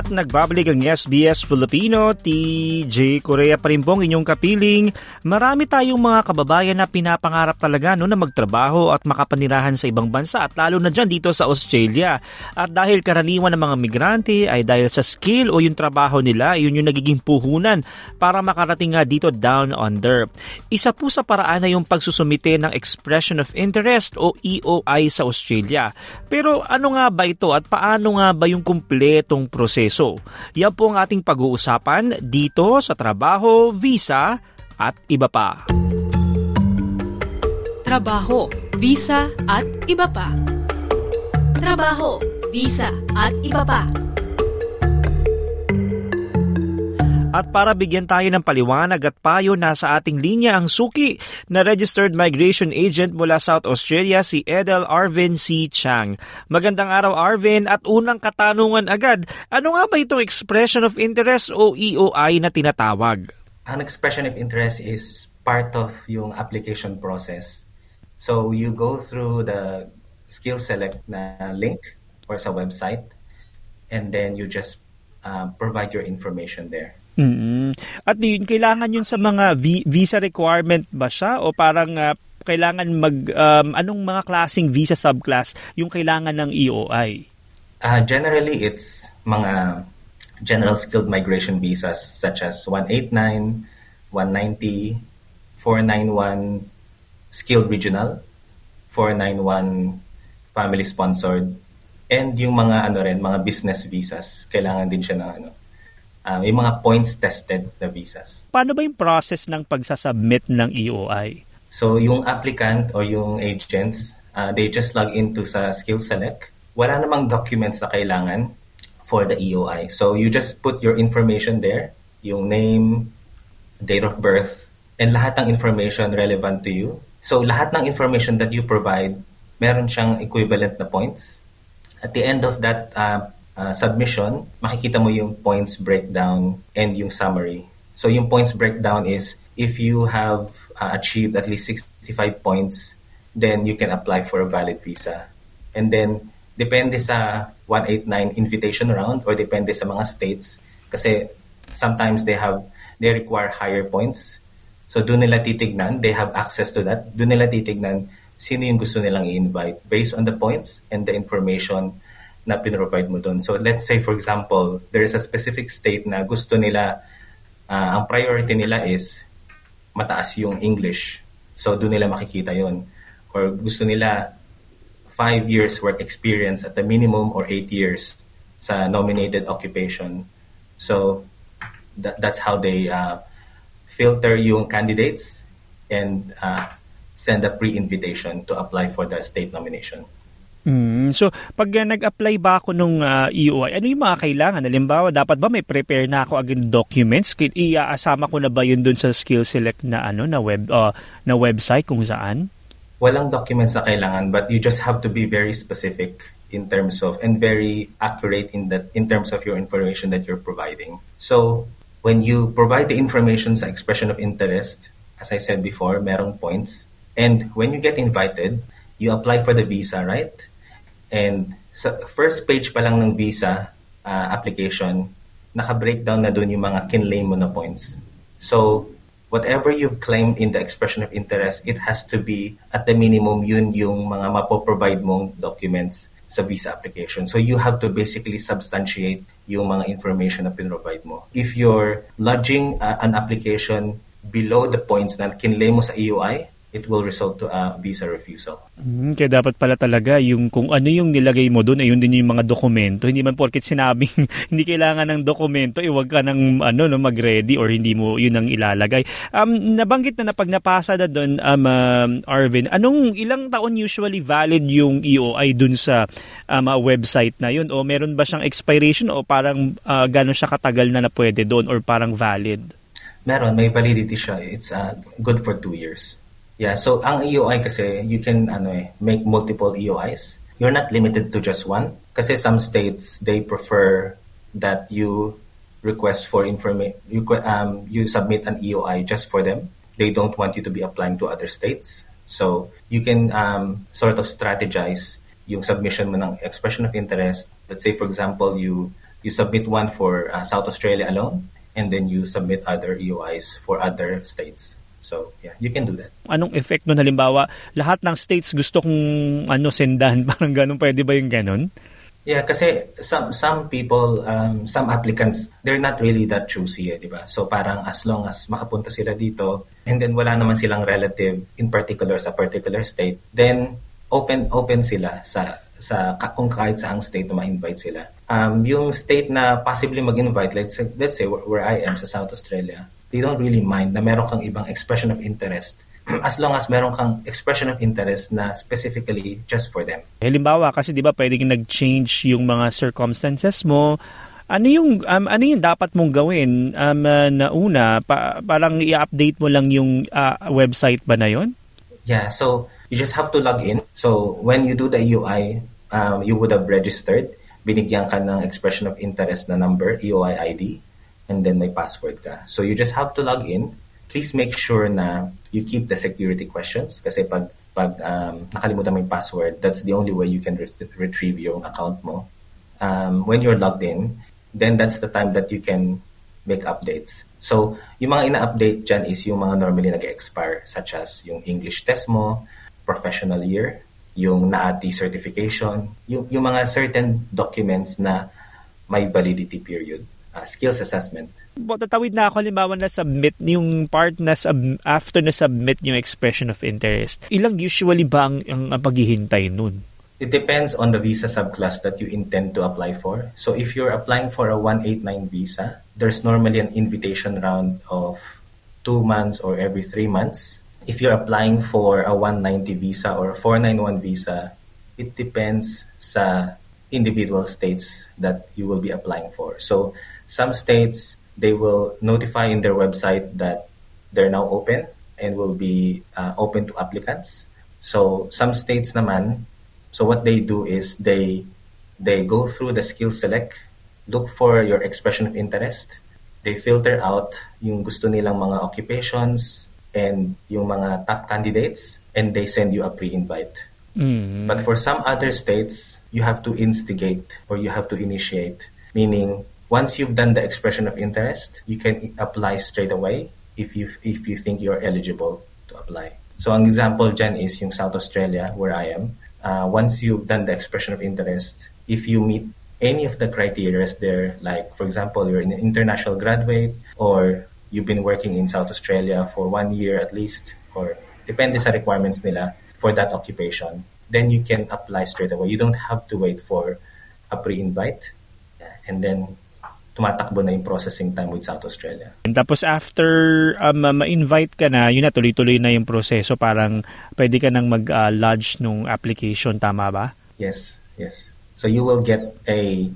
At nagbabalik ang SBS Filipino, TJ Korea pa rin pong inyong kapiling. Marami tayong mga kababayan na pinapangarap talaga no, na magtrabaho at makapanirahan sa ibang bansa at lalo na dyan dito sa Australia. At dahil karaniwan ng mga migrante ay dahil sa skill o yung trabaho nila, yun yung nagiging puhunan para makarating nga dito down under. Isa po sa paraan na yung pagsusumite ng Expression of Interest o EOI sa Australia. Pero ano nga ba ito at paano nga ba yung kumpletong proseso? Proseso. Yan po ang ating pag-uusapan dito sa trabaho, visa at iba pa. Trabaho, visa at iba pa. Trabaho, visa at iba pa. At para bigyan tayo ng paliwanag at payo, nasa ating linya ang suki na Registered Migration Agent mula South Australia, si Edel Arvin C. Chang. Magandang araw Arvin at unang katanungan agad, ano nga ba itong Expression of Interest o EOI na tinatawag? Ang expression of interest is part of yung application process. So you go through the skill select na link or sa website and then you just uh, provide your information there. Mm-hmm. At yun, kailangan yun sa mga vi- visa requirement ba siya o parang uh, kailangan mag um, anong mga klasing visa subclass yung kailangan ng EOI? Uh, generally it's mga general skilled migration visas such as 189, 190, 491 skilled regional, 491 family sponsored and yung mga ano rin mga business visas kailangan din siya ng ano um, yung mga points tested na visas. Paano ba yung process ng pagsasubmit ng EOI? So yung applicant or yung agents, uh, they just log into sa skill select. Wala namang documents na kailangan for the EOI. So you just put your information there, yung name, date of birth, and lahat ng information relevant to you. So lahat ng information that you provide, meron siyang equivalent na points. At the end of that uh, uh, submission, makikita mo yung points breakdown and yung summary. So yung points breakdown is if you have uh, achieved at least 65 points, then you can apply for a valid visa. And then depende sa 189 invitation round or depende sa mga states kasi sometimes they have they require higher points. So doon nila titignan, they have access to that. Doon nila titignan sino yung gusto nilang i-invite based on the points and the information na pinrovide mo doon. So let's say for example, there is a specific state na gusto nila, uh, ang priority nila is mataas yung English. So doon nila makikita yon Or gusto nila 5 years work experience at the minimum or 8 years sa nominated occupation. So that, that's how they uh, filter yung candidates and uh, send a pre-invitation to apply for the state nomination. Mm, so, pag uh, nag-apply ba ako nung uh, EOI, ano yung mga kailangan? Halimbawa, dapat ba may prepare na ako agad documents? Iaasama ko na ba yun dun sa skill select na ano na web uh, na website kung saan? Walang documents na kailangan but you just have to be very specific in terms of and very accurate in that in terms of your information that you're providing. So, when you provide the information sa expression of interest, as I said before, merong points. And when you get invited, you apply for the visa, right? And sa first page pa lang ng visa uh, application, naka-breakdown na doon yung mga kinlay mo na points. So, whatever you've claimed in the expression of interest, it has to be at the minimum yun yung mga mapoprovide mong documents sa visa application. So you have to basically substantiate yung mga information na pinrovide mo. If you're lodging uh, an application below the points na kinlay mo sa EUI, it will result to a visa refusal. Mm, kaya dapat pala talaga yung kung ano yung nilagay mo doon, ayun din yung mga dokumento. Hindi man porket sinabing hindi kailangan ng dokumento, iwag ka ng ano, no, mag-ready or hindi mo yun ang ilalagay. Um, nabanggit na na pag napasa na doon, um, um, Arvin, anong ilang taon usually valid yung EOI dun sa um, uh, website na yun? O meron ba siyang expiration o parang uh, gano'n siya katagal na na pwede doon or parang valid? Meron, may validity siya. It's uh, good for two years. Yeah, so ang EOI kasi, you can ano eh, make multiple EOIs. You're not limited to just one. Kasi some states, they prefer that you request for information, you, um, you submit an EOI just for them. They don't want you to be applying to other states. So, you can um, sort of strategize yung submission mo ng expression of interest. Let's say, for example, you you submit one for uh, South Australia alone, and then you submit other EOIs for other states. So, yeah, you can do that. Anong effect nun? Halimbawa, lahat ng states gusto kong ano, sendan, parang ganun. Pwede ba yung ganun? Yeah, kasi some some people, um, some applicants, they're not really that choosy, eh, di ba? So parang as long as makapunta sila dito, and then wala naman silang relative in particular sa particular state, then open open sila sa sa kung kahit saang state na ma-invite sila. Um, yung state na possibly mag-invite, let's say, let's say where, where I am sa South Australia, they don't really mind na meron kang ibang expression of interest as long as meron kang expression of interest na specifically just for them. Halimbawa, kasi di ba pwedeng nag-change yung mga circumstances mo, ano yung um, ano yung dapat mong gawin um, uh, na una pa, parang i-update mo lang yung uh, website ba na yon? Yeah, so you just have to log in. So when you do the EUI, um, you would have registered. Binigyan ka ng expression of interest na number, EUI ID and then may password ka. So you just have to log in. Please make sure na you keep the security questions kasi pag pag um, nakalimutan mo yung password, that's the only way you can re- retrieve yung account mo. Um, when you're logged in, then that's the time that you can make updates. So, yung mga ina-update dyan is yung mga normally nag-expire such as yung English test mo, professional year, yung NAATI certification, yung, yung mga certain documents na may validity period uh, skills assessment. Tatawid na ako halimbawa na submit yung part na sub, after na submit yung expression of interest. Ilang usually ba ang, ang, ang paghihintay nun? It depends on the visa subclass that you intend to apply for. So if you're applying for a 189 visa, there's normally an invitation round of two months or every three months. If you're applying for a 190 visa or a 491 visa, it depends sa individual states that you will be applying for. So some states, they will notify in their website that they're now open and will be uh, open to applicants. So some states naman, so what they do is they they go through the skill select, look for your expression of interest. They filter out yung gusto nilang mga occupations and yung mga top candidates and they send you a pre-invite. Mm-hmm. But for some other states, you have to instigate or you have to initiate, meaning once you've done the expression of interest, you can apply straight away if you if you think you're eligible to apply. So an example Jen is yung South Australia where I am. Uh, once you've done the expression of interest, if you meet any of the criteria there, like for example, you're an international graduate or you've been working in South Australia for one year at least, or depende sa requirements nila, for that occupation, then you can apply straight away. You don't have to wait for a pre-invite. And then, tumatakbo na yung processing time with South Australia. And tapos after um, ma-invite ka na, yun na, tuloy-tuloy na yung proseso. Parang pwede ka nang mag-lodge uh, nung application, tama ba? Yes, yes. So you will get a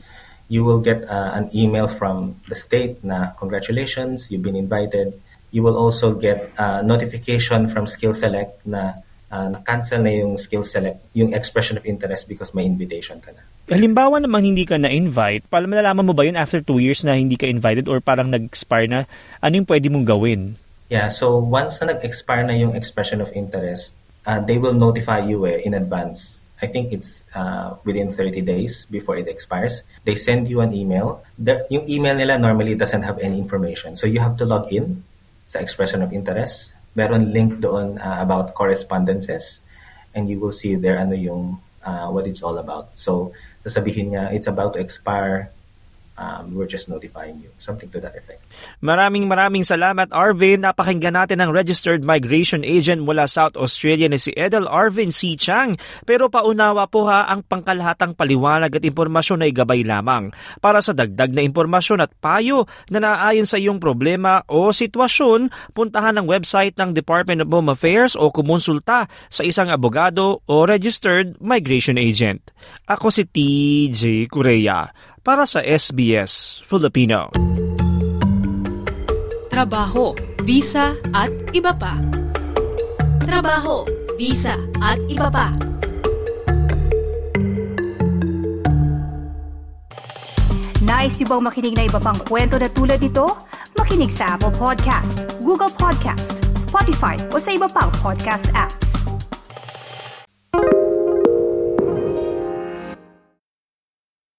you will get uh, an email from the state na congratulations, you've been invited. You will also get a notification from Skill Select na uh, na-cancel na yung skill select, yung expression of interest because may invitation ka na. Halimbawa namang hindi ka na-invite, para malalaman mo ba yun after two years na hindi ka invited or parang nag-expire na, ano yung pwede mong gawin? Yeah, so once na nag-expire na yung expression of interest, uh, they will notify you eh, in advance. I think it's uh, within 30 days before it expires. They send you an email. The, yung email nila normally doesn't have any information. So you have to log in sa expression of interest meron link doon uh, about correspondences and you will see there ano yung uh, what it's all about. So, sasabihin niya, it's about to expire um, we're just notifying you. Something to that effect. Maraming maraming salamat Arvin. Napakinggan natin ang registered migration agent mula South Australia na si Edel Arvin C. Chang. Pero paunawa po ha ang pangkalahatang paliwanag at impormasyon na igabay lamang. Para sa dagdag na impormasyon at payo na naayon sa iyong problema o sitwasyon, puntahan ang website ng Department of Home Affairs o kumonsulta sa isang abogado o registered migration agent. Ako si TJ Korea para sa SBS Filipino. Trabaho, visa at iba pa. Trabaho, visa at iba pa. Nice yung bang makinig na iba pang kwento na tulad ito? Makinig sa Apple Podcast, Google Podcast, Spotify o sa iba pang podcast apps.